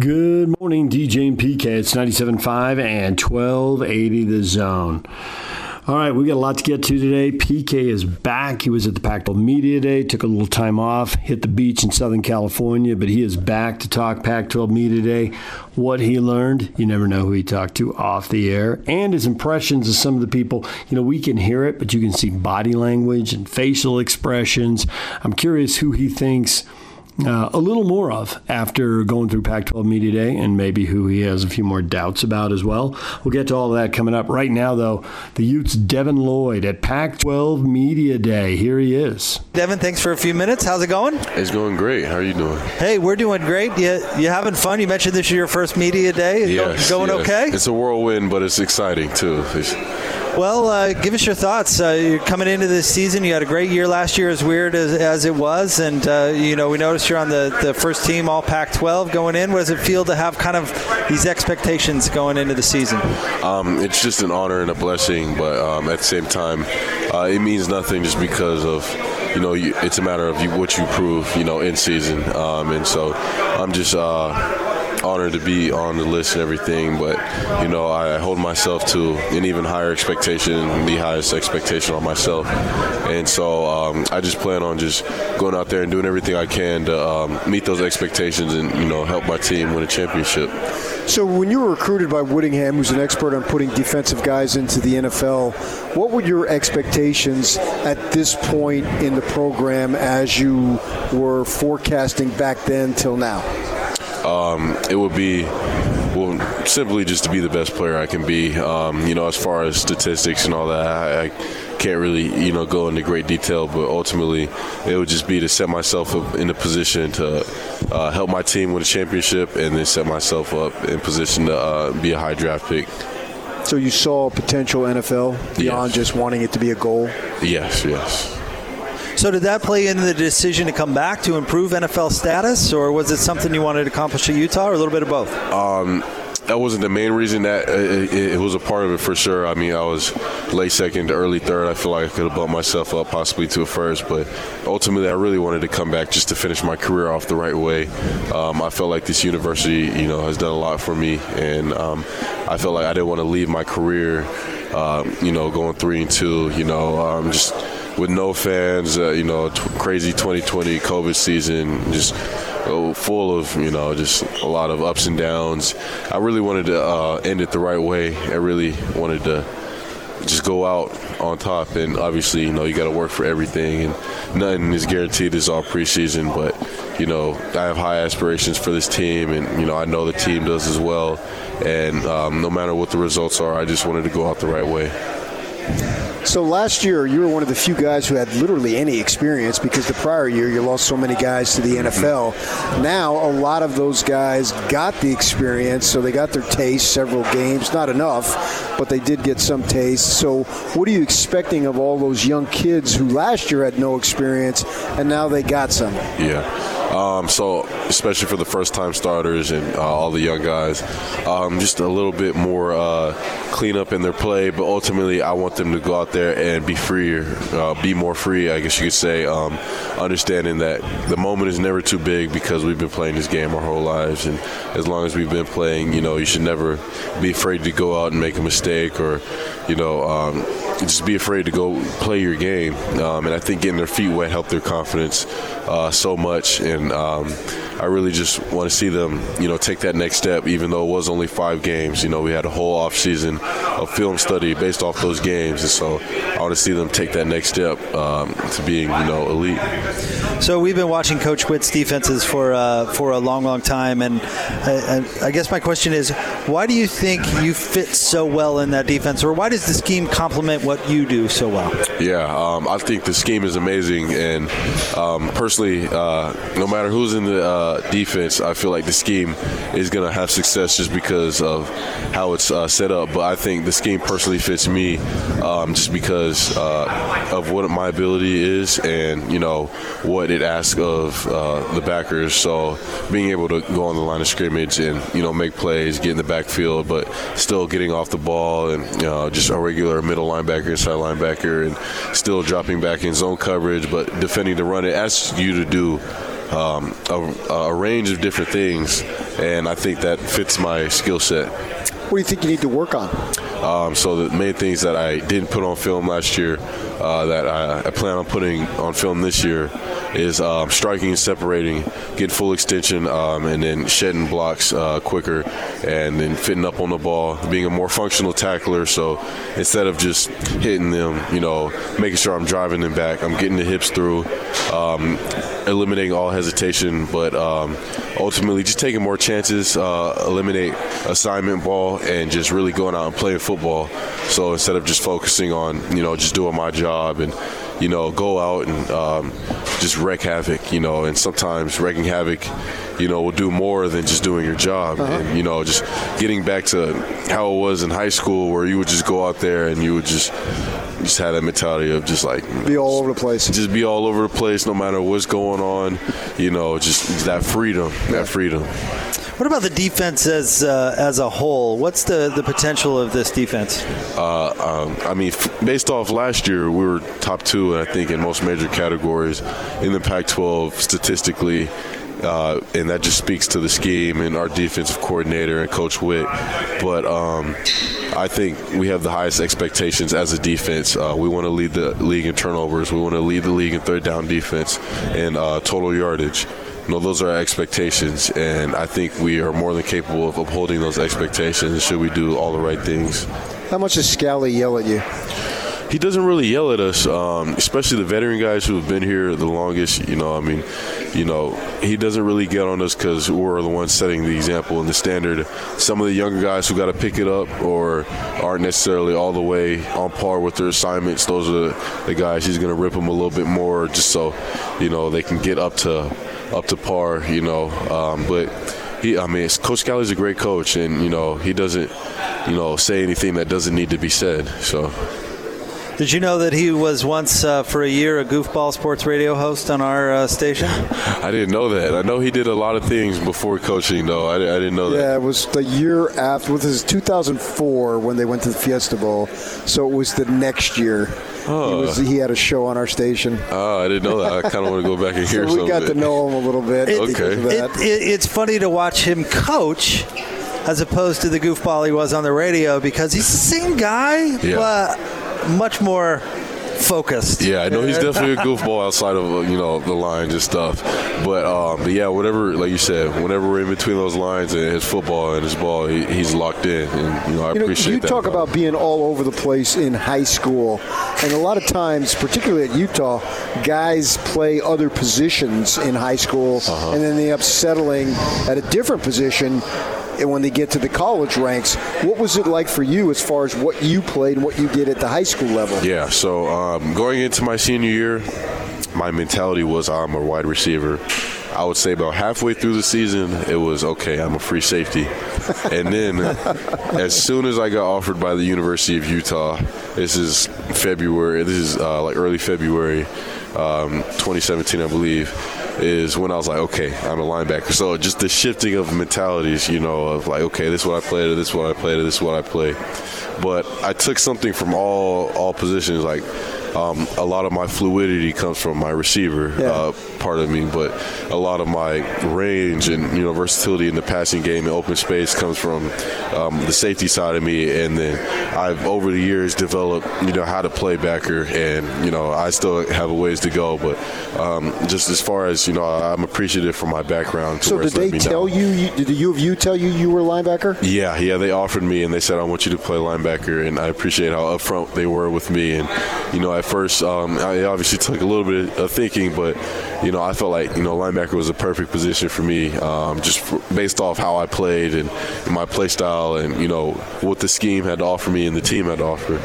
Good morning, DJ and PK. It's 97.5 and 1280 the zone. All right, we got a lot to get to today. PK is back. He was at the Pac 12 Media Day, took a little time off, hit the beach in Southern California, but he is back to talk Pac 12 Media Day. What he learned, you never know who he talked to off the air, and his impressions of some of the people. You know, we can hear it, but you can see body language and facial expressions. I'm curious who he thinks uh, a little more of after going through Pac 12 Media Day and maybe who he has a few more doubts about as well. We'll get to all of that coming up. Right now, though, the Utes Devin Lloyd at Pac 12 Media Day. Here he is. Devin, thanks for a few minutes. How's it going? It's going great. How are you doing? Hey, we're doing great. You, you having fun? You mentioned this is your first media day. Yes, going yes. okay? It's a whirlwind, but it's exciting too. It's, well, uh, give us your thoughts. Uh, you're coming into this season. You had a great year last year, as weird as, as it was, and uh, you know we noticed you're on the, the first team All Pac-12 going in. What does it feel to have kind of these expectations going into the season? Um, it's just an honor and a blessing, but um, at the same time, uh, it means nothing just because of you know you, it's a matter of you, what you prove, you know, in season, um, and so I'm just uh, honored to be on the list and everything, but you know I hold myself to an even higher expectation, the highest expectation on myself, and so um, I just plan on just going out there and doing everything I can to um, meet those expectations and you know help my team win a championship. So, when you were recruited by Whittingham, who's an expert on putting defensive guys into the NFL, what were your expectations at this point in the program as you were forecasting back then till now? Um, it would be well simply just to be the best player I can be. Um, you know, as far as statistics and all that, I, I, can't really you know go into great detail, but ultimately it would just be to set myself up in a position to uh, help my team win a championship, and then set myself up in position to uh, be a high draft pick. So you saw potential NFL beyond yes. just wanting it to be a goal. Yes, yes. So did that play into the decision to come back to improve NFL status, or was it something you wanted to accomplish at Utah, or a little bit of both? Um, that wasn't the main reason. That it, it, it, was a part of it for sure. I mean, I was late second, early third. I feel like I could have bumped myself up possibly to a first, but ultimately, I really wanted to come back just to finish my career off the right way. Um, I felt like this university, you know, has done a lot for me, and um, I felt like I didn't want to leave my career, uh, you know, going three and two. You know, um, just with no fans, uh, you know, t- crazy 2020 COVID season, just uh, full of, you know, just a lot of ups and downs. I really wanted to uh, end it the right way. I really wanted to just go out on top. And obviously, you know, you got to work for everything, and nothing is guaranteed. It's all preseason, but you know, I have high aspirations for this team, and you know, I know the team does as well. And um, no matter what the results are, I just wanted to go out the right way. So last year, you were one of the few guys who had literally any experience because the prior year you lost so many guys to the NFL. Now, a lot of those guys got the experience, so they got their taste, several games, not enough, but they did get some taste. So, what are you expecting of all those young kids who last year had no experience and now they got some? Yeah. Um, so, especially for the first time starters and uh, all the young guys, um, just a little bit more uh, cleanup in their play. But ultimately, I want them to go out there and be free, uh, be more free, I guess you could say. Um, understanding that the moment is never too big because we've been playing this game our whole lives. And as long as we've been playing, you know, you should never be afraid to go out and make a mistake or, you know, um, just be afraid to go play your game. Um, and I think getting their feet wet helped their confidence uh, so much. And um, I really just want to see them, you know, take that next step. Even though it was only five games, you know, we had a whole off season of film study based off those games, and so I want to see them take that next step um, to being, you know, elite. So we've been watching Coach Whitt's defenses for uh, for a long, long time, and I, I, guess my question is, why do you think you fit so well in that defense, or why does the scheme complement what you do so well? Yeah, um, I think the scheme is amazing, and um, personally, uh, no matter who's in the uh, defense, I feel like the scheme is going to have success just because of how it's uh, set up. But I think the scheme personally fits me um, just because uh, of what my ability is, and you know what it asks of uh, the backers. So being able to go on the line of scrimmage and you know make plays, get in the backfield, but still getting off the ball and you know just a regular middle linebacker, inside linebacker, and still dropping back in zone coverage, but defending the run. It asks you to do um, a, a, range of different things, and I think that fits my skill set. What do you think you need to work on? Um, so the main things that I didn't put on film last year uh, that I, I, plan on putting on film this year is um, striking and separating, getting full extension, um, and then shedding blocks uh, quicker, and then fitting up on the ball, being a more functional tackler. So instead of just hitting them, you know, making sure I'm driving them back, I'm getting the hips through, um, eliminating all hesitation, but um, ultimately just taking more chances, uh, eliminate assignment ball, and just really going out and playing football. So instead of just focusing on, you know, just doing my job and you know, go out and um, just wreak havoc, you know, and sometimes wreaking havoc, you know, will do more than just doing your job. Uh-huh. And, you know, just getting back to how it was in high school where you would just go out there and you would just just had that mentality of just like be all over the place. Just be all over the place no matter what's going on, you know, just that freedom, that freedom. What about the defense as uh, as a whole? What's the, the potential of this defense? Uh, um, I mean, f- based off last year, we were top two, I think, in most major categories in the Pac-12 statistically. Uh, and that just speaks to the scheme and our defensive coordinator and Coach Whitt. But um, I think we have the highest expectations as a defense. Uh, we want to lead the league in turnovers. We want to lead the league in third down defense and uh, total yardage know, those are our expectations, and I think we are more than capable of upholding those expectations should we do all the right things. How much does Scalley yell at you? He doesn't really yell at us, um, especially the veteran guys who have been here the longest. You know, I mean, you know, he doesn't really get on us because we're the ones setting the example and the standard. Some of the younger guys who got to pick it up or aren't necessarily all the way on par with their assignments, those are the guys he's going to rip them a little bit more just so, you know, they can get up to up to par, you know. Um, but he, I mean, Coach Scalley's a great coach, and you know he doesn't, you know, say anything that doesn't need to be said. So. Did you know that he was once uh, for a year a goofball sports radio host on our uh, station? I didn't know that. I know he did a lot of things before coaching, though. I, I didn't know yeah, that. Yeah, it was the year after. This is 2004 when they went to the Fiesta Bowl, so it was the next year. Oh. He, was, he, had a show on our station. Oh, I didn't know that. I kind of want to go back and hear so we got to know him a little bit. It, okay. It, it, it's funny to watch him coach as opposed to the goofball he was on the radio because he's the same guy, yeah. but much more focused. Yeah, I know he's definitely a goofball outside of you know the lines and stuff. But um, but yeah, whatever, like you said, whenever we're in between those lines and his football and his ball, he, he's locked in, and you know I you appreciate know, you that. You talk about being all over the place in high school, and a lot of times, particularly at Utah, guys play other positions in high school, uh-huh. and then they end up settling at a different position and when they get to the college ranks. What was it like for you as far as what you played and what you did at the high school level? Yeah, so um, going into my senior year, my mentality was I'm a wide receiver. I would say about halfway through the season, it was okay. I'm a free safety, and then as soon as I got offered by the University of Utah, this is February. This is uh, like early February, um, 2017, I believe is when I was like, okay, I'm a linebacker. So just the shifting of mentalities, you know, of like, okay, this is what I play, this is what I play, this is what I play. But I took something from all all positions, like um, a lot of my fluidity comes from my receiver yeah. uh, part of me, but a lot of my range and you know versatility in the passing game and open space comes from um, the safety side of me. And then I've over the years developed you know how to play backer, and you know I still have a ways to go, but um, just as far as you know, I'm appreciative for my background. so did they tell you, you? Did the U of U tell you you were a linebacker? Yeah, yeah. They offered me and they said I want you to play linebacker, and I appreciate how upfront they were with me. And you know, at first, um, I obviously took a little bit of thinking, but you know, I felt like you know linebacker was a perfect position for me, um, just for, based off how I played and, and my play style, and you know what the scheme had to offer me and the team had to offer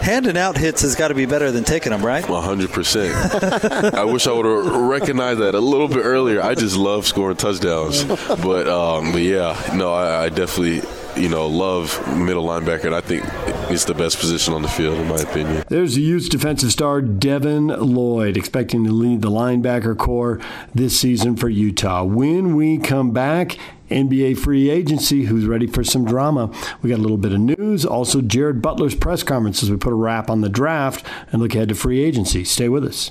handing out hits has got to be better than taking them, right? 100%. I wish I would have recognized that a little bit earlier. I just love scoring touchdowns. But, um, but yeah, no, I, I definitely you know, love middle linebacker, and I think it's the best position on the field, in my opinion. There's the Utes defensive star Devin Lloyd, expecting to lead the linebacker corps this season for Utah. When we come back, NBA free agency, who's ready for some drama. We got a little bit of news. Also, Jared Butler's press conference as we put a wrap on the draft and look ahead to free agency. Stay with us.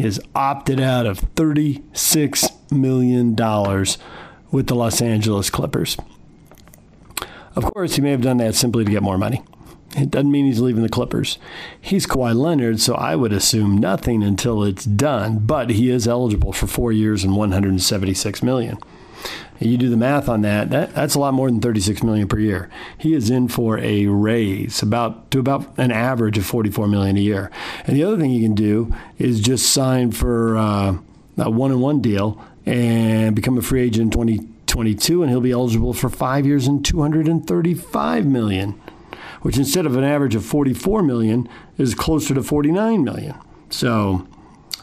Has opted out of $36 million with the Los Angeles Clippers. Of course, he may have done that simply to get more money. It doesn't mean he's leaving the Clippers. He's Kawhi Leonard, so I would assume nothing until it's done, but he is eligible for four years and 176 million. You do the math on that, that that's a lot more than 36 million per year. He is in for a raise about to about an average of 44 million a year. And the other thing you can do is just sign for uh, a one and one deal and become a free agent in 2022 and he'll be eligible for 5 years and 235 million, which instead of an average of 44 million is closer to 49 million. So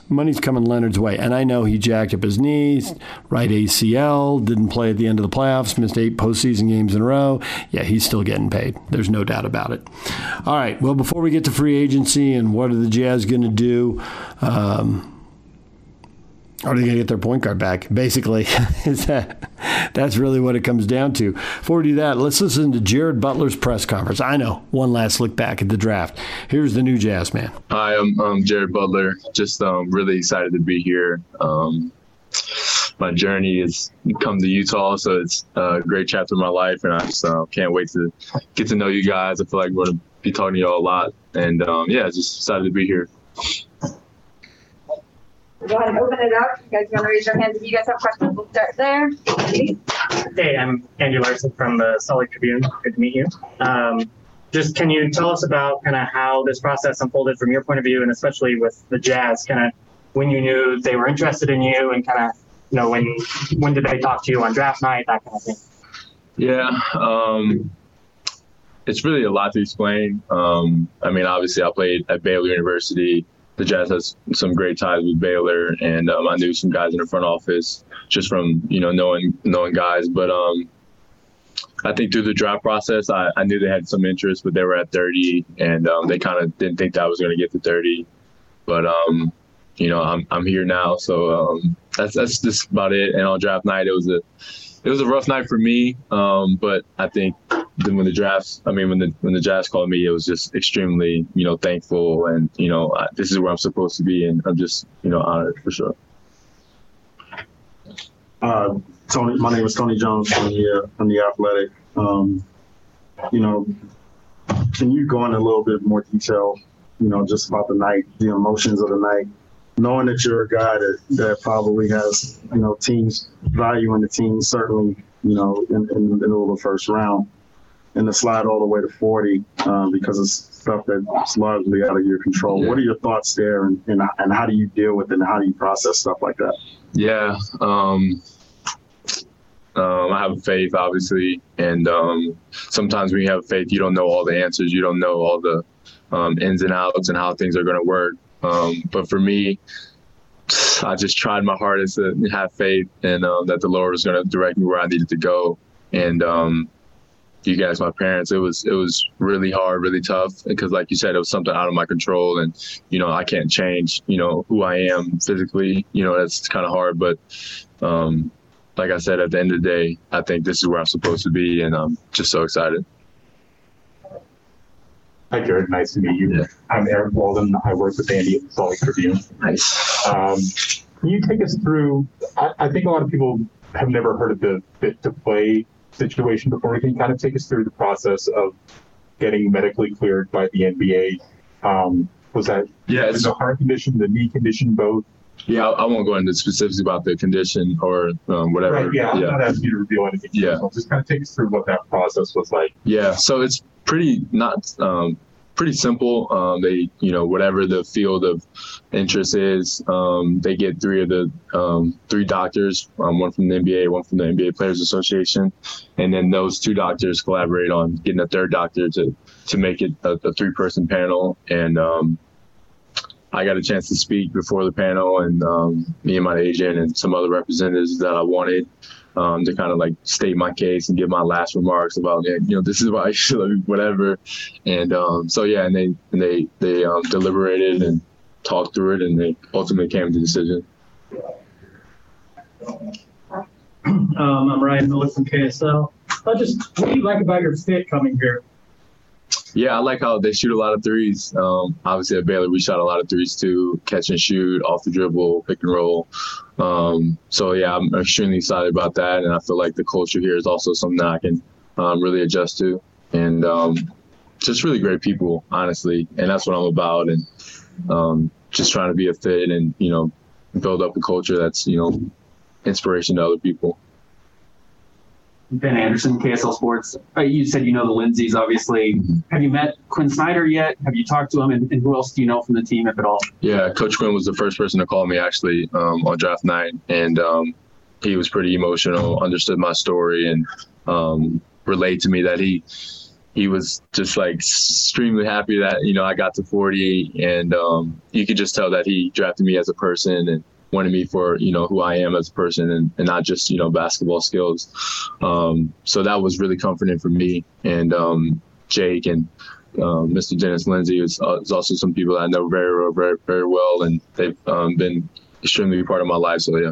money's coming Leonard's way. And I know he jacked up his knees, right ACL, didn't play at the end of the playoffs, missed eight postseason games in a row. Yeah, he's still getting paid. There's no doubt about it. All right. Well, before we get to free agency and what are the Jazz going to do? Um, are they going to get their point guard back? Basically, is that that's really what it comes down to. Before we do that, let's listen to Jared Butler's press conference. I know one last look back at the draft. Here's the new Jazz man. Hi, I'm, I'm Jared Butler. Just um, really excited to be here. Um, my journey has come to Utah, so it's a great chapter of my life, and I just uh, can't wait to get to know you guys. I feel like we're going to be talking to y'all a lot, and um, yeah, just excited to be here. Go ahead and open it up. You guys want to raise your hands if you guys have questions? We'll start there. Hey, I'm Andrew Larsen from the Salt Lake Tribune. Good to meet you. Um, just can you tell us about kind of how this process unfolded from your point of view, and especially with the Jazz, kind of when you knew they were interested in you, and kind of you know when when did they talk to you on draft night, that kind of thing. Yeah, um, it's really a lot to explain. Um, I mean, obviously, I played at Baylor University the Jazz has some great ties with Baylor, and um, I knew some guys in the front office just from you know knowing knowing guys. But um, I think through the draft process, I, I knew they had some interest, but they were at 30, and um, they kind of didn't think that I was going to get to 30. But um, you know, I'm I'm here now, so um, that's that's just about it. And on draft night, it was a it was a rough night for me, um, but I think when the drafts, I mean, when the when the Jazz called me, it was just extremely, you know, thankful, and you know, I, this is where I'm supposed to be, and I'm just, you know, honored for sure. Uh, Tony, my name is Tony Jones from the uh, from the Athletic. Um, you know, can you go into a little bit more detail, you know, just about the night, the emotions of the night, knowing that you're a guy that, that probably has, you know, teams value in the team, certainly, you know, in, in the middle of the first round, and to slide all the way to 40 um, because it's stuff that's largely out of your control. Yeah. What are your thoughts there, and, and, and how do you deal with it, and how do you process stuff like that? Yeah. Um, um, I have faith, obviously, and um, sometimes when you have faith, you don't know all the answers. You don't know all the um, ins and outs and how things are going to work. Um, but for me, I just tried my hardest to have faith and um, that the Lord was going to direct me where I needed to go. And um, you guys, my parents, it was it was really hard, really tough because, like you said, it was something out of my control, and you know I can't change, you know, who I am physically. You know, that's kind of hard, but um, like I said, at the end of the day, I think this is where I'm supposed to be, and I'm just so excited. Hi, Jared. Nice to meet you. Yeah. I'm Eric Walden. I work with Andy at the Salt Lake Tribune. Nice. Um, can you take us through? I, I think a lot of people have never heard of the fit to play situation before. Can you kind of take us through the process of getting medically cleared by the NBA? Um, was that Yeah, it's, the heart condition, the knee condition, both? Yeah. I, I won't go into specifics about the condition or um, whatever. Right. Yeah. I'm yeah. not asking you to reveal anything. Yeah. personal. Just kind of take us through what that process was like. Yeah, so it's pretty not um, pretty simple. Um, they, you know, whatever the field of interest is, um, they get three of the um, three doctors, um, one from the NBA, one from the NBA Players Association, and then those two doctors collaborate on getting a third doctor to to make it a, a three person panel. And um, I got a chance to speak before the panel, and um, me and my agent and some other representatives that I wanted um, to kind of like state my case and give my last remarks about you know this is why I should whatever, and um, so yeah, and they and they they um, deliberated and talked through it, and they ultimately came to the decision. Um, I'm Ryan Miller from KSL. I just, what do you like about your fit coming here? Yeah, I like how they shoot a lot of threes. Um, obviously at Baylor, we shot a lot of threes too, catch and shoot, off the dribble, pick and roll. Um, so yeah, I'm extremely excited about that, and I feel like the culture here is also something that I can um, really adjust to, and um, just really great people, honestly, and that's what I'm about, and um, just trying to be a fit and you know build up a culture that's you know inspiration to other people. Ben Anderson, KSL Sports. Uh, you said you know the Lindseys, obviously. Have you met Quin Snyder yet? Have you talked to him? And, and who else do you know from the team, if at all? Yeah, Coach Quin was the first person to call me actually um, on draft night, and um, he was pretty emotional, understood my story, and um, relayed to me that he he was just like extremely happy that you know I got to 40, and um, you could just tell that he drafted me as a person and wanted me for you know who I am as a person and, and not just you know basketball skills. Um, so that was really comforting for me and um, Jake and um, Mr. Dennis Lindsey is, uh, is, also some people that I know very very very well and they've um, been extremely part of my life. So yeah.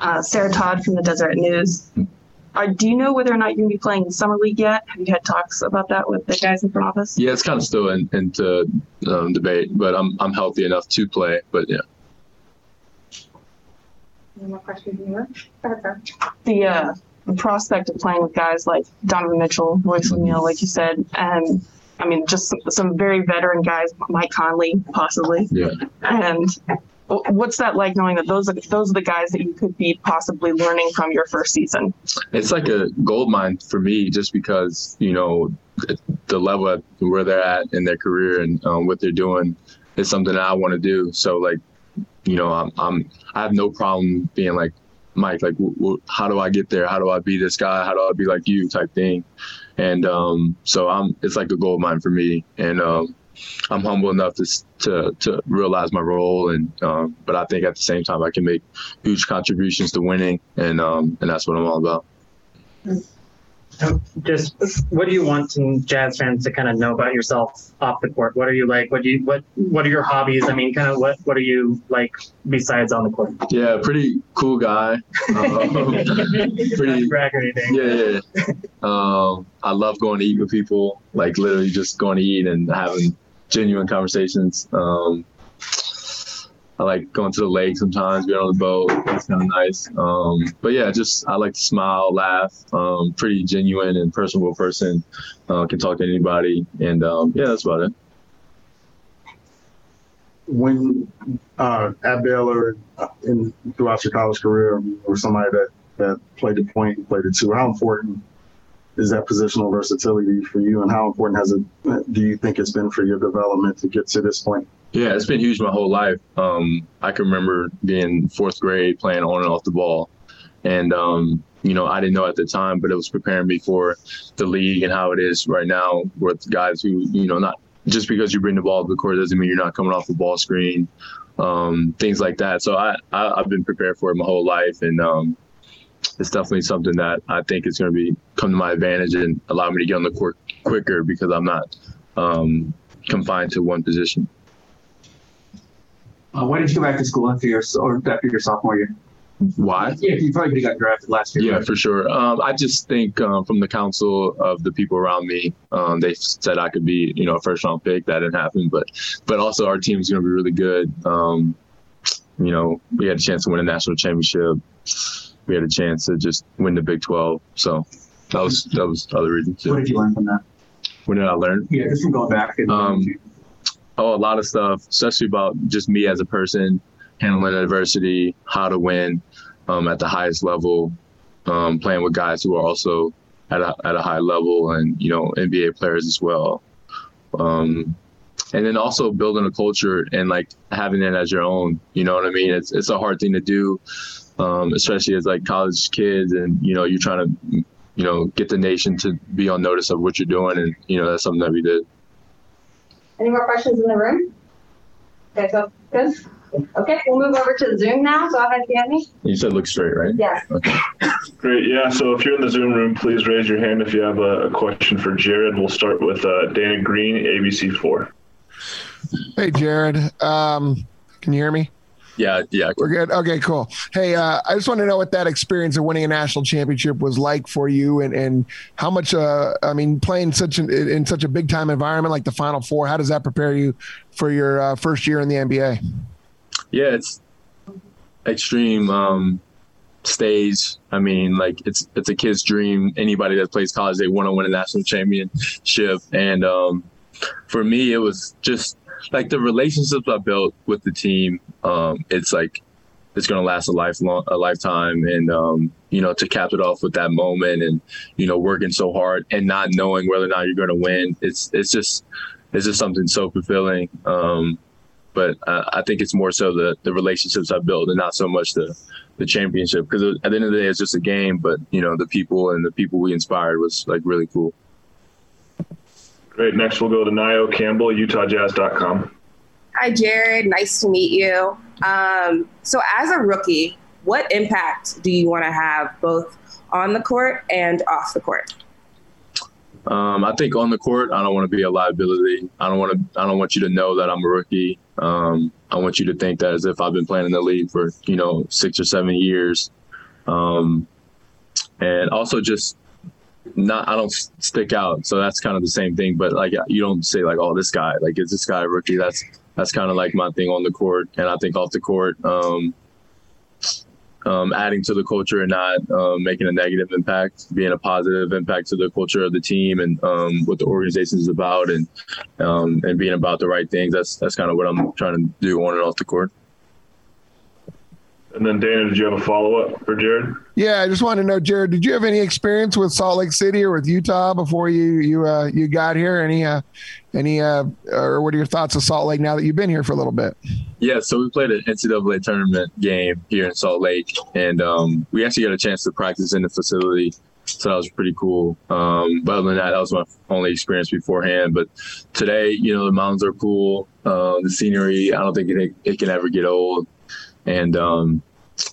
Uh, Sarah Todd from the Deseret News. Uh, do you know whether or not you're going to be playing in the summer league yet? Have you had talks about that with the guys in front office? Yeah, it's kind of still in, into um, debate, but I'm I'm healthy enough to play. But yeah. Any more questions? Go. The uh, the prospect of playing with guys like Donovan Mitchell, Royce O'Neale, like you said, and I mean just some, some very veteran guys, Mike Conley possibly. Yeah. And what's that like knowing that those are those are the guys that you could be possibly learning from your first season? It's like a gold mine for me just because you know the level where they're at in their career and um, what they're doing is something that i want to do. So like you know i'm, I'm i have no problem being like mike like w- w- how do i get there? How do i be this guy? How do i be like you? type thing. And um, so i'm it's like a gold mine for me. And um, I'm humble enough to to to realize my role, and um, but I think at the same time I can make huge contributions to winning, and um, and that's what I'm all about. Just what do you want Jazz fans to kind of know about yourself off the court? What are you like? What do you what What are your hobbies? I mean, kind of what What are you like besides on the court? Yeah, pretty cool guy. Um, pretty brag or anything. Yeah, yeah. Um, I love going to eat with people. Like literally just going to eat and having genuine conversations. Um, I like going to the lake sometimes, being on the boat. It's kind of nice. Um, but yeah, just I like to smile, laugh. Um, pretty genuine and personable person. Uh, can talk to anybody, and um, yeah, that's about it. When uh, at Baylor and throughout your college career, or somebody that that played the point played the two, how important is that positional versatility for you, and how important has it? Do you think it's been for your development to get to this point? Yeah, it's been huge my whole life. Um, I can remember being fourth grade playing on and off the ball, and um, you know I didn't know at the time, but it was preparing me for the league and how it is right now with guys who you know not just because you bring the ball to the court doesn't mean you're not coming off the ball screen, um, things like that. So I, I have been prepared for it my whole life, and um, it's definitely something that I think is going to be come to my advantage and allow me to get on the court quicker because I'm not um, confined to one position. Uh, why did you go back to school after your or after your sophomore year? Why? Yeah, you probably got drafted last year. Yeah, right? for sure. Um, I just think um, from the council of the people around me, um, they said I could be, you know, a first round pick. That didn't happen, but but also our team's going to be really good. Um, you know, we had a chance to win a national championship we had a chance to just win the Big 12. So that was that was other reasons too. What did you learn from that? What did I learn? Yeah, just from going back. Um, oh, a lot of stuff, especially about just me as a person, handling adversity, how to win um, at the highest level, um, playing with guys who are also at a, at a high level, and you know NBA players as well. Um, and then also building a culture and like having it as your own. You know what I mean? It's it's a hard thing to do, um, especially as like college kids, and you know you're trying to you know get the nation to be on notice of what you're doing, and you know that's something that we did. Any more questions in the room? Okay, so good. Okay, we'll move over to the Zoom now. Go ahead, Danny. You said look straight, right? Yes. Okay. Great. Yeah. So if you're in the Zoom room, please raise your hand if you have a, a question for Jared. We'll start with uh, Dana Green, ABC4. Hey, Jared. Um, can you hear me? Yeah, yeah. We're good. Okay, cool. Hey, uh, I just want to know what that experience of winning a national championship was like for you, and, and how much. Uh, I mean, playing such an, in such a big time environment like the Final Four. How does that prepare you for your uh, first year in the NBA? Yeah, it's extreme um, stage. I mean, like it's it's a kid's dream. Anybody that plays college, they want to win a national championship, and um, for me, it was just like the relationships I built with the team. Um, it's like it's gonna last a lifelong, a lifetime, and um, you know, to cap it off with that moment, and you know, working so hard and not knowing whether or not you're gonna win. It's it's just it's just something so fulfilling. Um, but uh, I think it's more so the the relationships I built, and not so much the the championship. Because at the end of the day, it's just a game. But you know, the people and the people we inspired was like really cool. Great. Next, we'll go to Nio Campbell, UtahJazz.com. Hi, Jared. Nice to meet you. Um, so, as a rookie, what impact do you want to have both on the court and off the court? Um, I think on the court, I don't want to be a liability. I don't want to. I don't want you to know that I'm a rookie. Um, I want you to think that as if I've been playing in the league for you know six or seven years, um, and also just not. I don't stick out, so that's kind of the same thing. But like you don't say like, oh, this guy, like is this guy a rookie? That's that's kind of like my thing on the court, and I think off the court. Um, um, adding to the culture and not um, making a negative impact, being a positive impact to the culture of the team and um, what the organization is about, and um, and being about the right things. That's that's kind of what I'm trying to do on and off the court. And then Dana, did you have a follow up for Jared? Yeah, I just wanted to know, Jared, did you have any experience with Salt Lake City or with Utah before you you uh, you got here? Any uh, any uh, or what are your thoughts of Salt Lake now that you've been here for a little bit? Yeah, so we played an NCAA tournament game here in Salt Lake, and um, we actually got a chance to practice in the facility. So that was pretty cool. Um, but other than that, that was my only experience beforehand. But today, you know, the mountains are cool. Uh, the scenery, I don't think it, it can ever get old. And um,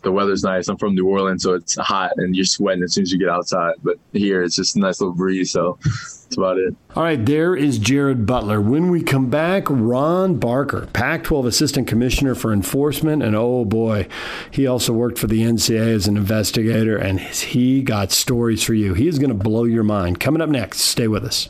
the weather's nice. I'm from New Orleans, so it's hot and you're sweating as soon as you get outside. But here, it's just a nice little breeze. So that's about it. All right, there is Jared Butler. When we come back, Ron Barker, Pac 12 Assistant Commissioner for Enforcement. And oh boy, he also worked for the NCAA as an investigator, and he got stories for you. He is going to blow your mind. Coming up next, stay with us.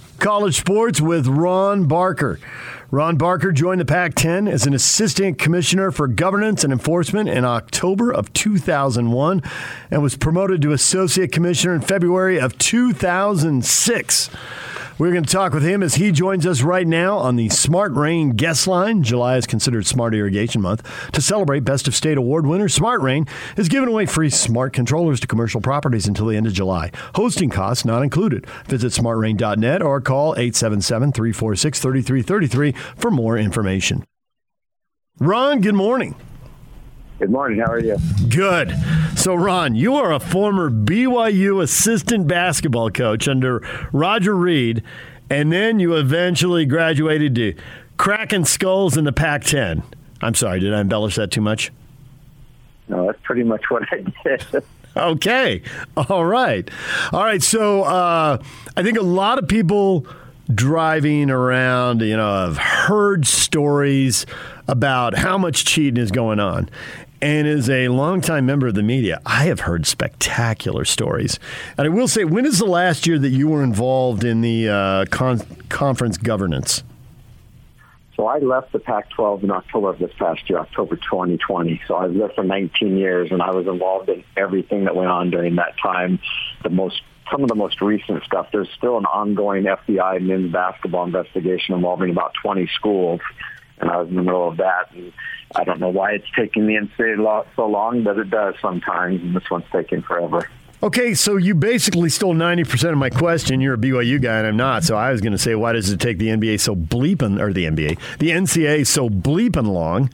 college sports with Ron Barker. Ron Barker joined the Pac 10 as an assistant commissioner for governance and enforcement in October of 2001 and was promoted to associate commissioner in February of 2006. We're going to talk with him as he joins us right now on the Smart Rain guest line. July is considered Smart Irrigation Month. To celebrate Best of State Award winner, Smart Rain is giving away free smart controllers to commercial properties until the end of July. Hosting costs not included. Visit smartrain.net or call 877 346 3333 for more information. Ron, good morning. Good morning. How are you? Good. So, Ron, you are a former BYU assistant basketball coach under Roger Reid, and then you eventually graduated to cracking skulls in the Pac 10. I'm sorry, did I embellish that too much? No, that's pretty much what I did. Okay. All right. All right. So, uh, I think a lot of people driving around, you know, have heard stories about how much cheating is going on. And as a longtime member of the media, I have heard spectacular stories. And I will say, when is the last year that you were involved in the uh, con- conference governance? So I left the Pac-12 in October of this past year, October 2020. So I was there for 19 years, and I was involved in everything that went on during that time. The most some of the most recent stuff. There's still an ongoing FBI men's basketball investigation involving about 20 schools, and I was in the middle of that. And I don't know why it's taking the NCAA so long, but it does sometimes, and this one's taking forever. Okay, so you basically stole 90% of my question. You're a BYU guy and I'm not. So I was going to say, why does it take the NBA so bleeping, or the NBA, the NCAA so bleeping long?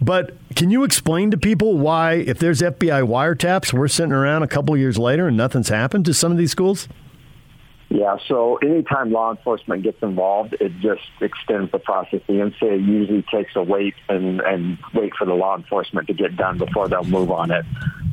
But can you explain to people why, if there's FBI wiretaps, we're sitting around a couple years later and nothing's happened to some of these schools? Yeah, so anytime law enforcement gets involved, it just extends the process. The NCAA usually takes a wait and, and wait for the law enforcement to get done before they'll move on it.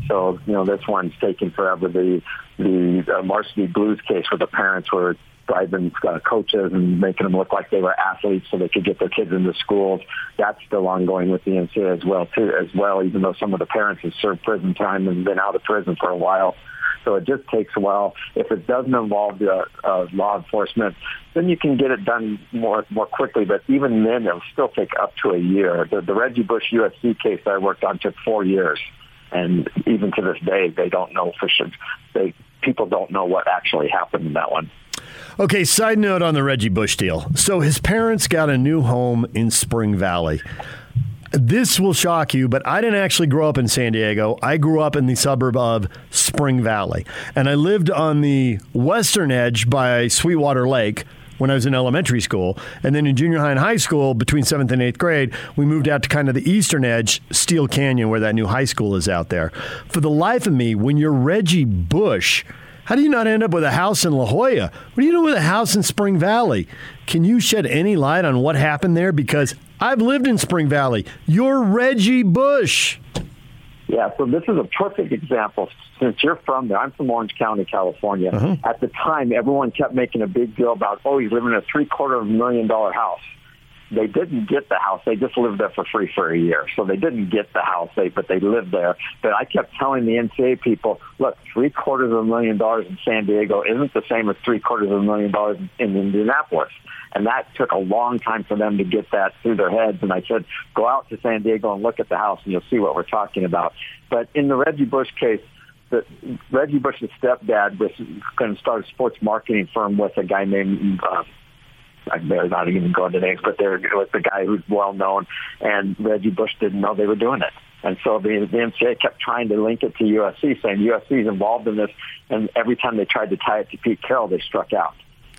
So, you know, this one's taking forever. The the uh, varsity blues case where the parents were bribing uh, coaches and making them look like they were athletes so they could get their kids into schools. That's still ongoing with the NCAA as well, too, as well, even though some of the parents have served prison time and been out of prison for a while. So it just takes a while. If it doesn't involve the uh, law enforcement, then you can get it done more more quickly. But even then, it'll still take up to a year. The, the Reggie Bush USC case I worked on took four years and even to this day, they don't know for sure. They people don't know what actually happened in that one. Okay, side note on the Reggie Bush deal. So his parents got a new home in Spring Valley. This will shock you, but I didn't actually grow up in San Diego. I grew up in the suburb of Spring Valley. And I lived on the western edge by Sweetwater Lake, when I was in elementary school. And then in junior high and high school, between seventh and eighth grade, we moved out to kind of the eastern edge, Steele Canyon, where that new high school is out there. For the life of me, when you're Reggie Bush, how do you not end up with a house in La Jolla? What do you do with a house in Spring Valley? Can you shed any light on what happened there? Because I've lived in Spring Valley. You're Reggie Bush. Yeah, so this is a perfect example. Since you're from there, I'm from Orange County, California. Uh-huh. At the time, everyone kept making a big deal about, oh, he's living in a three quarter of a million dollar house. They didn't get the house; they just lived there for free for a year. So they didn't get the house, they but they lived there. But I kept telling the NCAA people, look, three quarters of a million dollars in San Diego isn't the same as three quarters of a million dollars in Indianapolis. And that took a long time for them to get that through their heads. And I said, go out to San Diego and look at the house and you'll see what we're talking about. But in the Reggie Bush case, the, Reggie Bush's stepdad was going to start a sports marketing firm with a guy named, uh, I better not even go into names, but there was the guy who's well known, and Reggie Bush didn't know they were doing it. And so the, the NCAA kept trying to link it to USC, saying USC is involved in this. And every time they tried to tie it to Pete Carroll, they struck out.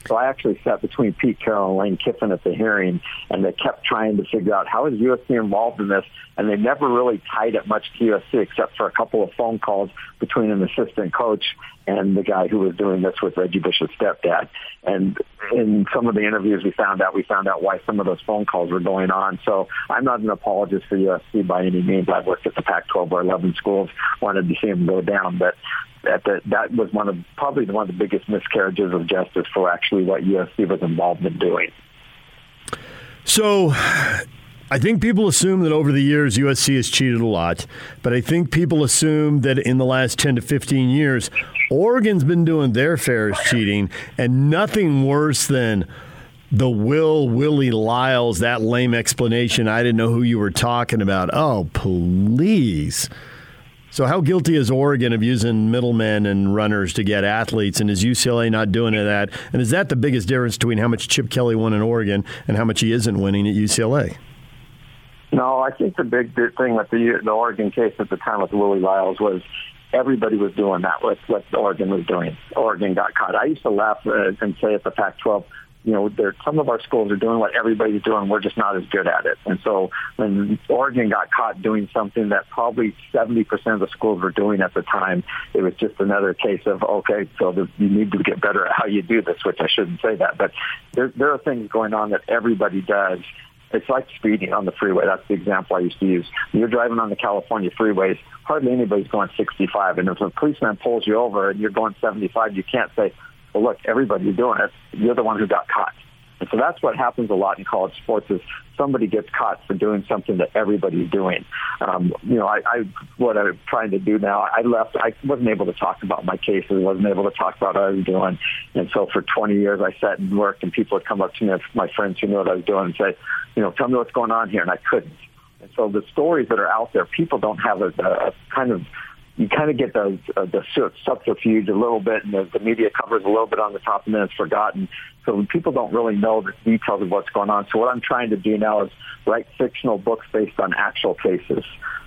So I actually sat between Pete Carroll and Lane Kiffin at the hearing, and they kept trying to figure out how is USC involved in this, and they never really tied it much to USC except for a couple of phone calls between an assistant coach and the guy who was doing this with Reggie Bush's stepdad. And in some of the interviews we found out, we found out why some of those phone calls were going on. So I'm not an apologist for USC by any means. I've worked at the Pac-12 where 11 schools wanted to see them go down, but that the, that was one of probably one of the biggest miscarriages of justice for actually what USC was involved in doing. So I think people assume that over the years USC has cheated a lot, but I think people assume that in the last 10 to 15 years, Oregon's been doing their fair cheating, and nothing worse than the Will Willie Lyles, that lame explanation. I didn't know who you were talking about. Oh, please. So, how guilty is Oregon of using middlemen and runners to get athletes, and is UCLA not doing that? And is that the biggest difference between how much Chip Kelly won in Oregon and how much he isn't winning at UCLA? No, I think the big thing with the, the Oregon case at the time with Willie Lyles was everybody was doing that with what Oregon was doing. Oregon got caught. I used to laugh uh, and say at the Pac-12, you know, there some of our schools are doing what everybody's doing. We're just not as good at it. And so when Oregon got caught doing something that probably 70% of the schools were doing at the time, it was just another case of, okay, so the, you need to get better at how you do this, which I shouldn't say that. But there, there are things going on that everybody does. It's like speeding on the freeway. That's the example I used to use. You're driving on the California freeways, hardly anybody's going 65. And if a policeman pulls you over and you're going 75, you can't say, well, look, everybody's doing it. You're the one who got caught. And so that's what happens a lot in college sports is somebody gets caught for doing something that everybody's doing. Um, you know, I, I what I'm trying to do now. I left. I wasn't able to talk about my cases. wasn't able to talk about what I was doing. And so for 20 years, I sat and worked, and people would come up to me, my friends who knew what I was doing, and say, you know, tell me what's going on here, and I couldn't. And so the stories that are out there, people don't have a, a kind of you kind of get the uh, the subterfuge a little bit, and the, the media covers a little bit on the top, and then it's forgotten. So people don't really know the details of what's going on. So what I'm trying to do now is write fictional books based on actual cases.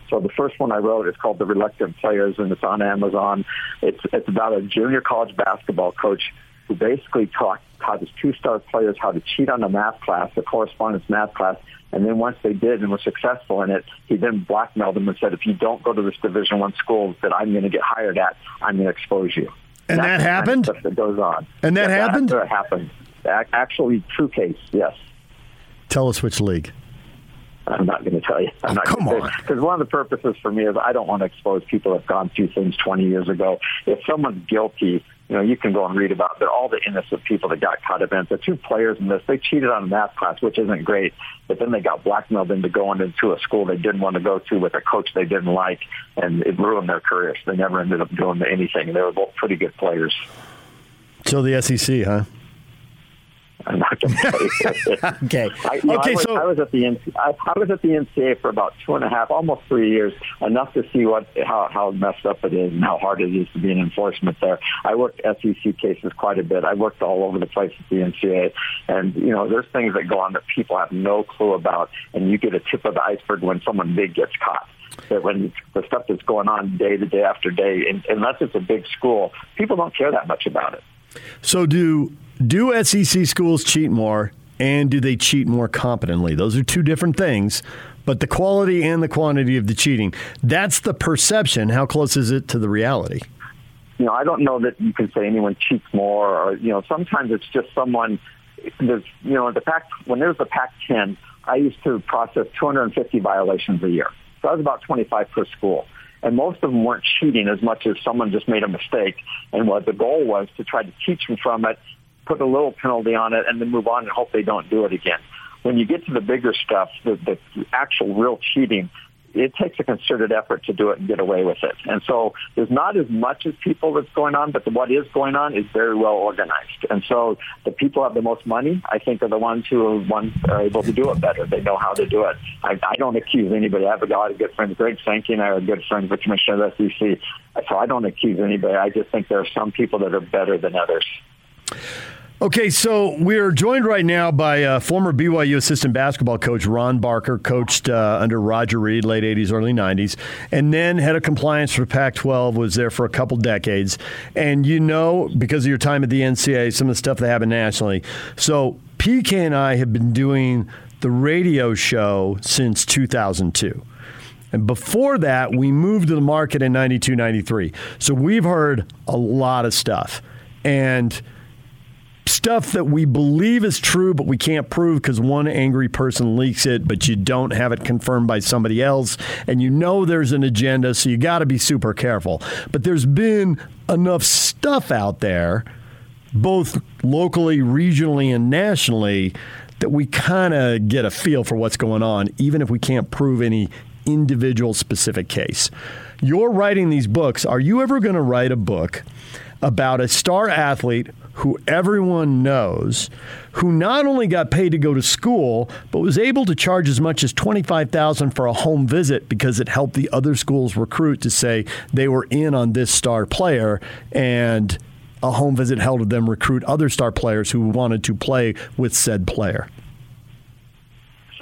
So the first one I wrote is called The Reluctant Players, and it's on Amazon. It's it's about a junior college basketball coach who basically taught taught his two-star players how to cheat on a math class, a correspondence math class, and then once they did and were successful in it, he then blackmailed them and said, if you don't go to this Division One school that I'm going to get hired at, I'm going to expose you. And, that happened? Kind of that goes on. And that yeah, happened? That happened. Actually, true case, yes. Tell us which league. I'm not going to tell you. I'm oh, not come on. Because one of the purposes for me is I don't want to expose people that have gone through things 20 years ago. If someone's guilty, you know, you can go and read about they're all the innocent people that got caught up in it. The two players in this, they cheated on a math class, which isn't great, but then they got blackmailed into going into a school they didn't want to go to with a coach they didn't like, and it ruined their careers. They never ended up doing anything. They were both pretty good players. So the SEC, huh? I'm not going to tell you. okay. I, you know, okay. I was, so I was at the I, I was at the NCAA for about two and a half, almost three years, enough to see what how how messed up it is and how hard it is to be in enforcement there. I worked SEC cases quite a bit. I worked all over the place at the NCAA, and you know, there's things that go on that people have no clue about, and you get a tip of the iceberg when someone big gets caught that when the stuff that's going on day to day after day, and, unless it's a big school, people don't care that much about it. So do do SEC schools cheat more, and do they cheat more competently? Those are two different things. But the quality and the quantity of the cheating, that's the perception. How close is it to the reality? You know, I don't know that you can say anyone cheats more, or you know, sometimes it's just someone. There's, you know, the Pac when there's the Pac-10, I used to process 250 violations a year. So that was about 25 per school and most of them weren't cheating as much as someone just made a mistake. And what the goal was to try to teach them from it, put a little penalty on it, and then move on and hope they don't do it again. When you get to the bigger stuff, the, the actual real cheating, it takes a concerted effort to do it and get away with it. And so there's not as much as people that's going on, but what is going on is very well organized. And so the people have the most money, I think, are the ones who are, ones are able to do it better. They know how to do it. I, I don't accuse anybody. I have a lot of good friends. Greg Sankey and I are good friends, the commissioner of the SEC. So I don't accuse anybody. I just think there are some people that are better than others. Okay, so we're joined right now by uh, former BYU assistant basketball coach Ron Barker, coached uh, under Roger Reid, late 80s, early 90s, and then head of compliance for Pac 12, was there for a couple decades. And you know, because of your time at the NCAA, some of the stuff that happened nationally. So PK and I have been doing the radio show since 2002. And before that, we moved to the market in 92, 93. So we've heard a lot of stuff. And stuff that we believe is true, but we can't prove because one angry person leaks it, but you don't have it confirmed by somebody else. And you know there's an agenda, so you got to be super careful. But there's been enough stuff out there, both locally, regionally, and nationally, that we kind of get a feel for what's going on, even if we can't prove any individual specific case. You're writing these books. Are you ever going to write a book about a star athlete? Who everyone knows, who not only got paid to go to school, but was able to charge as much as 25000 for a home visit because it helped the other schools recruit to say they were in on this star player and a home visit helped them recruit other star players who wanted to play with said player.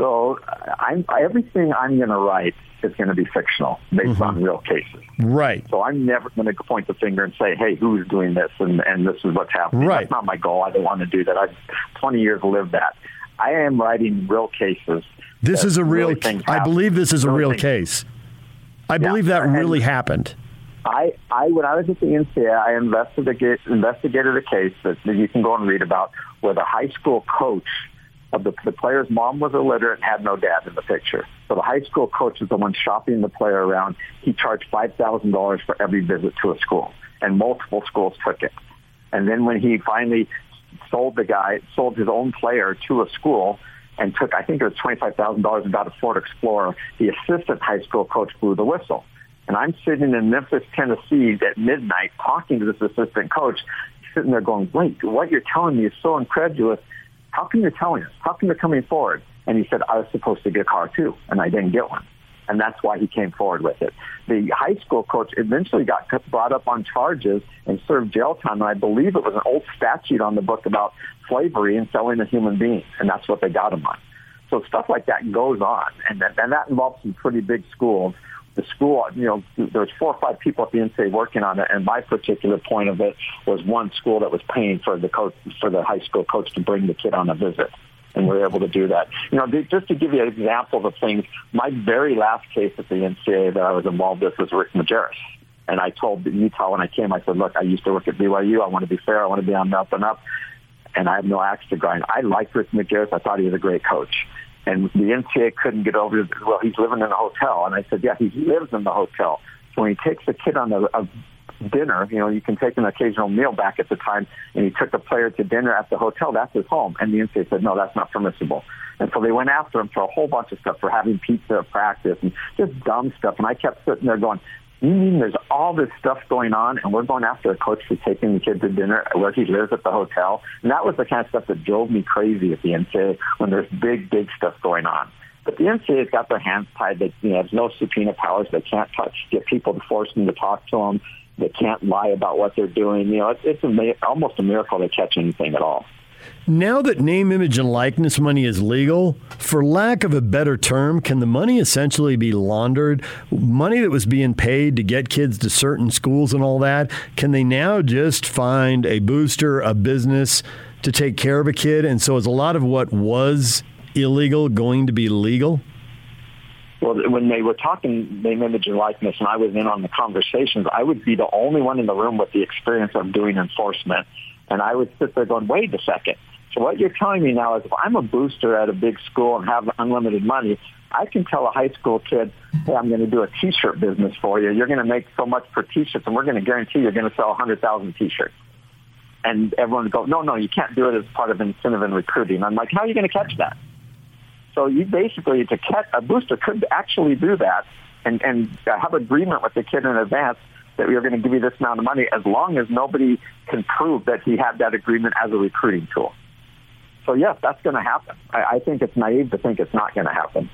So I'm, everything I'm going to write is going to be fictional based mm-hmm. on real cases. Right. So I'm never going to point the finger and say, hey, who's doing this and, and this is what's happening. Right. That's not my goal. I don't want to do that. I've 20 years lived that. I am writing real cases. This is a real, really I believe this is a real case. I believe yeah. that really and happened. I, I, when I was at the NCAA, I investigated, investigated a case that, that you can go and read about where the high school coach the, the player's mom was illiterate and had no dad in the picture. So the high school coach is the one shopping the player around. He charged $5,000 for every visit to a school, and multiple schools took it. And then when he finally sold the guy, sold his own player to a school and took, I think it was $25,000 and got a Ford Explorer. The assistant high school coach blew the whistle. And I'm sitting in Memphis, Tennessee at midnight talking to this assistant coach, sitting there going, wait, what you're telling me is so incredulous. How come you're telling us? How come you're coming forward? And he said, I was supposed to get a car too, and I didn't get one. And that's why he came forward with it. The high school coach eventually got brought up on charges and served jail time. And I believe it was an old statute on the book about slavery and selling a human being. And that's what they got him on. So stuff like that goes on. And that, and that involves some pretty big schools the school, you know, there's four or five people at the NCAA working on it, and my particular point of it was one school that was paying for the coach for the high school coach to bring the kid on a visit, and we are able to do that. You know, just to give you examples of things, my very last case at the NCAA that I was involved with was Rick Majerus. And I told Utah when I came, I said, look, I used to work at BYU. I want to be fair. I want to be on the up and up. And I have no axe to grind. I liked Rick Majerus. I thought he was a great coach. And the NCAA couldn't get over, the well, he's living in a hotel. And I said, yeah, he lives in the hotel. So when he takes a kid on a, a dinner, you know, you can take an occasional meal back at the time, and he took the player to dinner at the hotel, that's his home. And the NCAA said, no, that's not permissible. And so they went after him for a whole bunch of stuff, for having pizza at practice and just dumb stuff. And I kept sitting there going, you mean there's all this stuff going on and we're going after a coach for taking the kid to dinner where he lives at the hotel? And that was the kind of stuff that drove me crazy at the NCAA when there's big, big stuff going on. But the NCAA's got their hands tied. They you know, have no subpoena powers. They can't touch, get people to force them to talk to them. They can't lie about what they're doing. You know, it's, it's a, almost a miracle they catch anything at all. Now that name, image, and likeness money is legal, for lack of a better term, can the money essentially be laundered? Money that was being paid to get kids to certain schools and all that, can they now just find a booster, a business to take care of a kid? And so is a lot of what was illegal going to be legal? Well, when they were talking name, image, and likeness, and I was in on the conversations, I would be the only one in the room with the experience of doing enforcement. And I would sit there going, wait a second so what you're telling me now is if I'm a booster at a big school and have unlimited money, I can tell a high school kid, hey, I'm going to do a T-shirt business for you. You're going to make so much per T-shirts, and we're going to guarantee you're going to sell 100,000 T-shirts. And everyone goes, no, no, you can't do it as part of incentive and recruiting. I'm like, how are you going to catch that? So you basically, to catch a booster could actually do that and, and have agreement with the kid in advance that we are going to give you this amount of money as long as nobody can prove that he had that agreement as a recruiting tool. So yes, that's going to happen. I, I think it's naive to think it's not going to happen.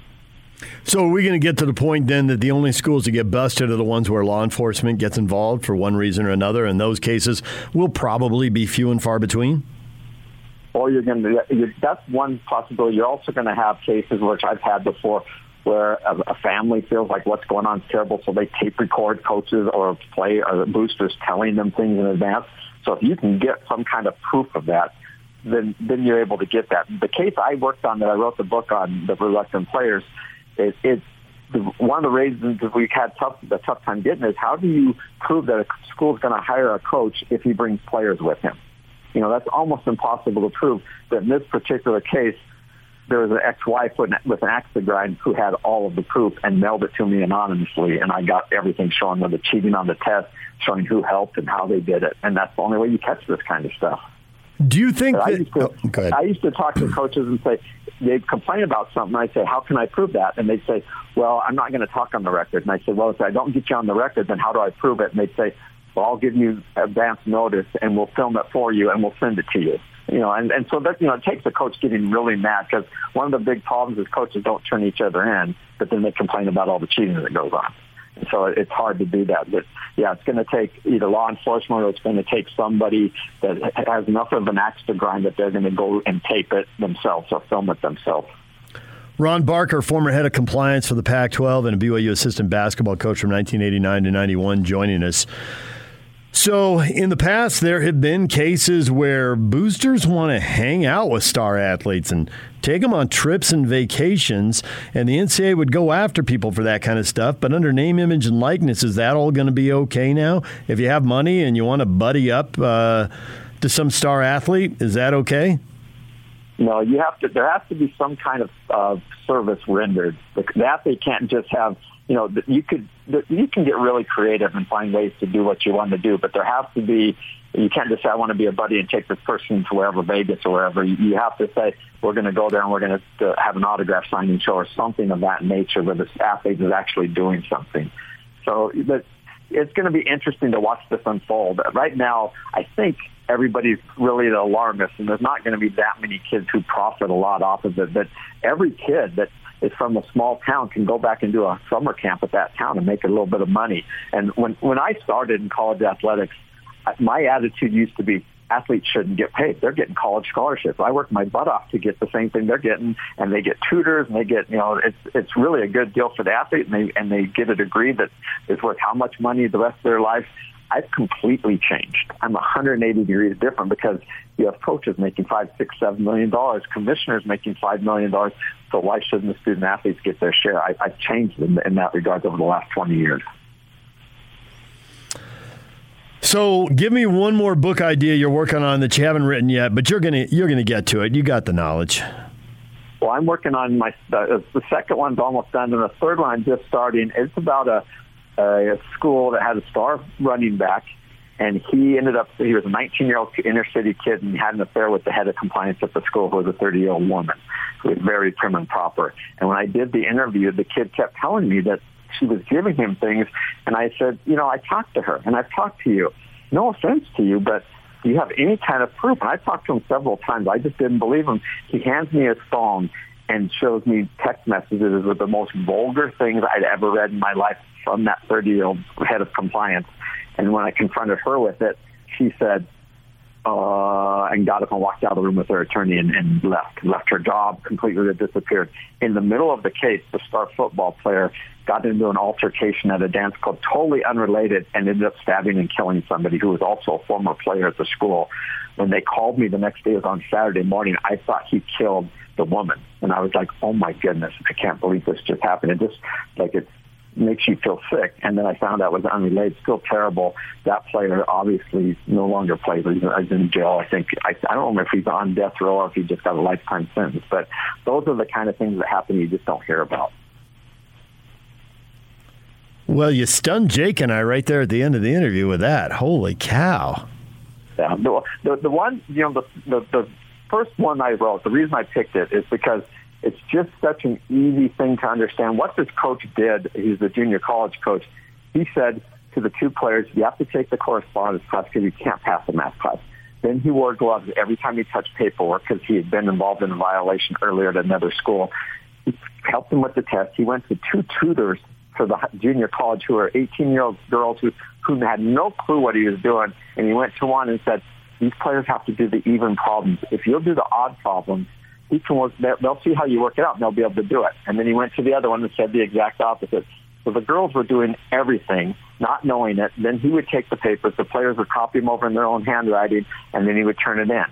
So are we going to get to the point then that the only schools that get busted are the ones where law enforcement gets involved for one reason or another, and those cases will probably be few and far between? Or you're going to, that's one possibility. You're also going to have cases, which I've had before, where a, a family feels like what's going on is terrible, so they tape record coaches or play or boosters telling them things in advance. So if you can get some kind of proof of that, then then you're able to get that. The case I worked on that I wrote the book on the reluctant players is it's one of the reasons that we've had tough the tough time getting is how do you prove that a school is going to hire a coach if he brings players with him? You know that's almost impossible to prove. But in this particular case, there was an ex-wife with, with an axe to grind who had all of the proof and mailed it to me anonymously, and I got everything showing them the cheating on the test, showing who helped and how they did it, and that's the only way you catch this kind of stuff. Do you think that? I used, to, oh, I used to talk to coaches and say, they'd complain about something. I'd say, how can I prove that? And they'd say, well, I'm not going to talk on the record. And I said, well, if I don't get you on the record, then how do I prove it? And they'd say, well, I'll give you advance notice and we'll film it for you and we'll send it to you. You know, and, and so that, you know, it takes the coach getting really mad because one of the big problems is coaches don't turn each other in, but then they complain about all the cheating that goes on. So it's hard to do that. But yeah, it's going to take either law enforcement or it's going to take somebody that has enough of an axe to grind that they're going to go and tape it themselves or film it themselves. Ron Barker, former head of compliance for the Pac 12 and a BYU assistant basketball coach from 1989 to 91, joining us. So, in the past, there have been cases where boosters want to hang out with star athletes and take them on trips and vacations, and the NCAA would go after people for that kind of stuff. But under name, image, and likeness, is that all going to be okay now? If you have money and you want to buddy up uh, to some star athlete, is that okay? No, you have to. There has to be some kind of uh, service rendered. The, the athlete can't just have you know, you could you can get really creative and find ways to do what you want to do, but there has to be You can't just say, I want to be a buddy and take this person to wherever Vegas or wherever. You have to say, we're going to go there and we're going to uh, have an autograph signing show or something of that nature where the athlete is actually doing something. So but it's going to be interesting to watch this unfold. Right now, I think everybody's really an alarmist, and there's not going to be that many kids who profit a lot off of it. But every kid that is from a small town can go back and do a summer camp at that town and make a little bit of money. And when when I started in college athletics, my attitude used to be athletes shouldn't get paid. They're getting college scholarships. I work my butt off to get the same thing they're getting, and they get tutors, and they get you know it's it's really a good deal for the athlete, and they and they get a degree that is worth how much money the rest of their life. I've completely changed. I'm 180 degrees different because you have coaches making five, six, seven million dollars, commissioners making five million dollars. So why shouldn't the student athletes get their share? I, I've changed in, in that regard over the last 20 years. So, give me one more book idea you're working on that you haven't written yet, but you're gonna you're gonna get to it. You got the knowledge. Well, I'm working on my uh, the second one's almost done, and the third one I'm just starting. It's about a Uh, a school that had a star running back, and he ended up he was a 19 year old inner city kid and had an affair with the head of compliance at the school, who was a 30 year old woman, who was very prim and proper. And when I did the interview, the kid kept telling me that she was giving him things, and I said, you know, I talked to her, and I've talked to you. No offense to you, but do you have any kind of proof? And I talked to him several times. I just didn't believe him. He hands me his phone and shows me text messages with the most vulgar things I'd ever read in my life from that 30-year-old head of compliance. And when I confronted her with it, she said, uh, and got up and walked out of the room with her attorney and, and left. Left her job completely disappeared. In the middle of the case, the star football player got into an altercation at a dance club, totally unrelated, and ended up stabbing and killing somebody who was also a former player at the school. When they called me the next day, it was on Saturday morning, I thought he killed the woman. And I was like, oh my goodness, I can't believe this just happened. It just, like, it's makes you feel sick. And then I found out it was unrelated. Still terrible. That player obviously no longer plays. He's in jail. I think I, I don't know if he's on death row or if he just got a lifetime sentence. But those are the kind of things that happen you just don't hear about. Well, you stunned Jake and I right there at the end of the interview with that. Holy cow! Yeah, the the, the one you know the, the the first one I wrote. The reason I picked it is because it's just such an easy thing to understand. What this coach did, he's the junior college coach, he said to the two players, you have to take the correspondence class because you can't pass the math class. Then he wore gloves every time he touched paperwork because he had been involved in a violation earlier at another school. He helped him with the test. He went to two tutors for the junior college who are 18-year-old girls who, who had no clue what he was doing. And he went to one and said, these players have to do the even problems. If you'll do the odd problems, he can work. They'll see how you work it out, and they'll be able to do it. And then he went to the other one and said the exact opposite. So the girls were doing everything, not knowing it. Then he would take the papers. The players would copy them over in their own handwriting, and then he would turn it in.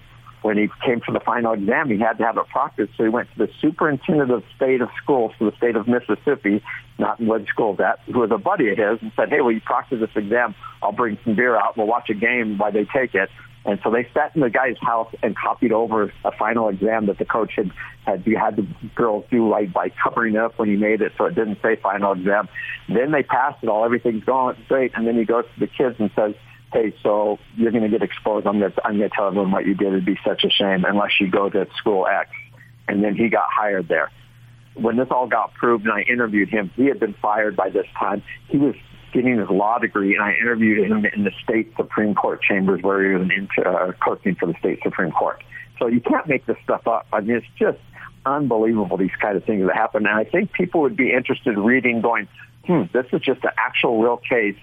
When he came for the final exam, he had to have it proctored. So he went to the superintendent of state of schools for the state of Mississippi, not in what school's at, who was a buddy of his, and said, "Hey, will you proctor this exam? I'll bring some beer out. We'll watch a game while they take it." And so they sat in the guy's house and copied over a final exam that the coach had had you had the girls do like by covering it up when he made it so it didn't say final exam. Then they passed it all, everything's going great, and then he goes to the kids and says, Hey, so you're gonna get exposed. I'm gonna I'm gonna tell everyone what you did. It'd be such a shame unless you go to school X. And then he got hired there. When this all got proved and I interviewed him, he had been fired by this time. He was getting his law degree, and I interviewed him in the state Supreme Court chambers where he was an uh, clerking for the state Supreme Court. So you can't make this stuff up. I mean, it's just unbelievable these kind of things that happen. And I think people would be interested reading, going, hmm, this is just an actual real case.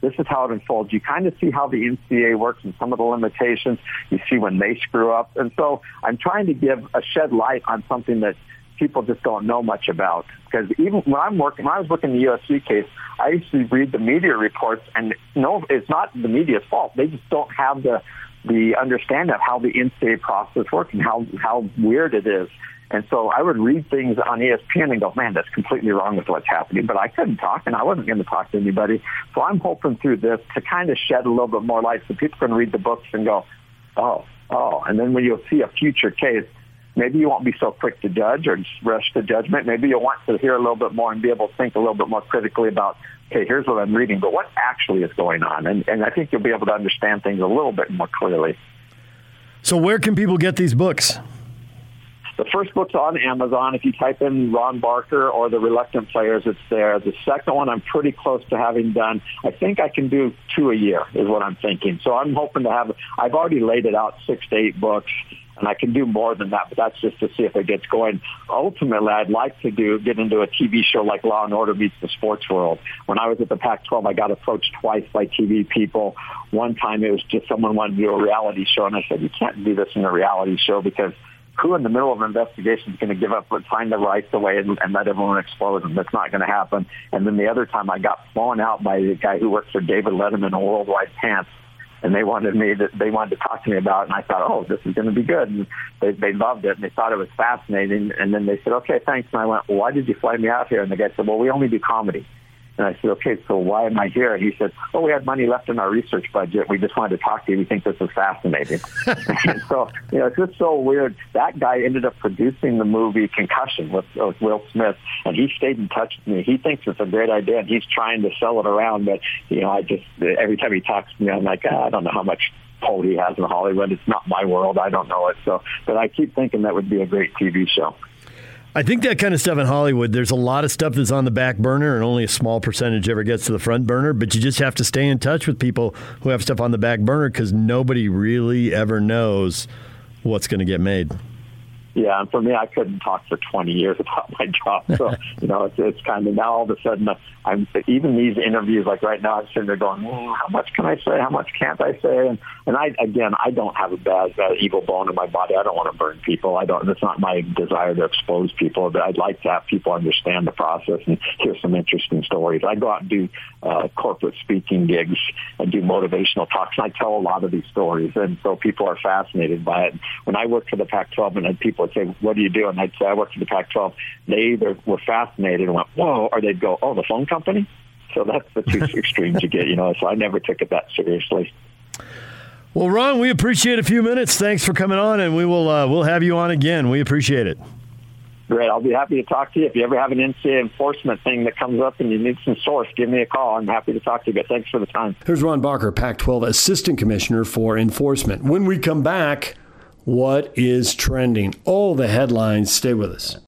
This is how it unfolds. You kind of see how the NCAA works and some of the limitations. You see when they screw up. And so I'm trying to give a shed light on something that people just don't know much about. Because even when I'm working, when I was working the USC case, I used to read the media reports, and no, it's not the media's fault. They just don't have the the understanding of how the NCAA process works and how how weird it is. And so I would read things on ESPN and go, man, that's completely wrong with what's happening. But I couldn't talk, and I wasn't going to talk to anybody. So I'm hoping through this to kind of shed a little bit more light so people can read the books and go, oh, oh. And then when you'll see a future case, maybe you won't be so quick to judge or rush to judgment. Maybe you'll want to hear a little bit more and be able to think a little bit more critically about, okay, here's what I'm reading, but what actually is going on? And, and I think you'll be able to understand things a little bit more clearly. So, where can people get these books? The first book's on Amazon. If you type in Ron Barker or The Reluctant Players, it's there. The second one I'm pretty close to having done. I think I can do two a year is what I'm thinking. So I'm hoping to have, I've already laid it out six to eight books and I can do more than that, but that's just to see if it gets going. Ultimately, I'd like to do get into a TV show like Law and Order meets the sports world. When I was at the Pac-12, I got approached twice by TV people. One time it was just someone wanted to do a reality show, and I said, "You can't do this in a reality show because." who in the middle of an investigation is going to give up and find the rights away and, and let everyone expose them? That's not going to happen. And then the other time I got flown out by the guy who works for David Letterman and Worldwide Pants and they wanted me to, they wanted to talk to me about it. And I thought, oh, this is going to be good. And they, they loved it and they thought it was fascinating. And then they said, okay, thanks. And I went, well, why did you fly me out here? And the guy said, well, we only do comedy. And I said, okay, so why am I here? And he said, oh, we had money left in our research budget. We just wanted to talk to you. We think this is fascinating. and so, you know, it's just so weird. That guy ended up producing the movie Concussion with, with Will Smith, and he stayed in touch with me. He thinks it's a great idea, and he's trying to sell it around. But, you know, I just, every time he talks to me, I'm like, ah, I don't know how much pull he has in Hollywood. It's not my world. I don't know it. So, but I keep thinking that would be a great TV show. I think that kind of stuff in Hollywood, there's a lot of stuff that's on the back burner and only a small percentage ever gets to the front burner. But you just have to stay in touch with people who have stuff on the back burner because nobody really ever knows what's going to get made. Yeah, and for me, I couldn't talk for 20 years about my job. So, you know, it's, it's kind of now all of a sudden, I'm even these interviews, like right now, I'm sitting there going, mm, how much can I say? How much can't I say? And, and I, again, I don't have a bad, bad evil bone in my body. I don't want to burn people. I don't, it's not my desire to expose people, but I'd like to have people understand the process and hear some interesting stories. I go out and do uh, corporate speaking gigs and do motivational talks. And I tell a lot of these stories. And so people are fascinated by it. When I worked for the Pac-12 and people would say, what do you do? And I'd say, I work for the Pac-12. They either were fascinated and went, whoa, or they'd go, oh, the phone company? So that's the two extremes you get, you know. So I never took it that seriously. Well, Ron, we appreciate a few minutes. Thanks for coming on, and we will uh, we'll have you on again. We appreciate it. Great. I'll be happy to talk to you. If you ever have an NCAA enforcement thing that comes up and you need some source, give me a call. I'm happy to talk to you. But thanks for the time. Here's Ron Barker, Pac 12 Assistant Commissioner for Enforcement. When we come back, what is trending? All the headlines. Stay with us.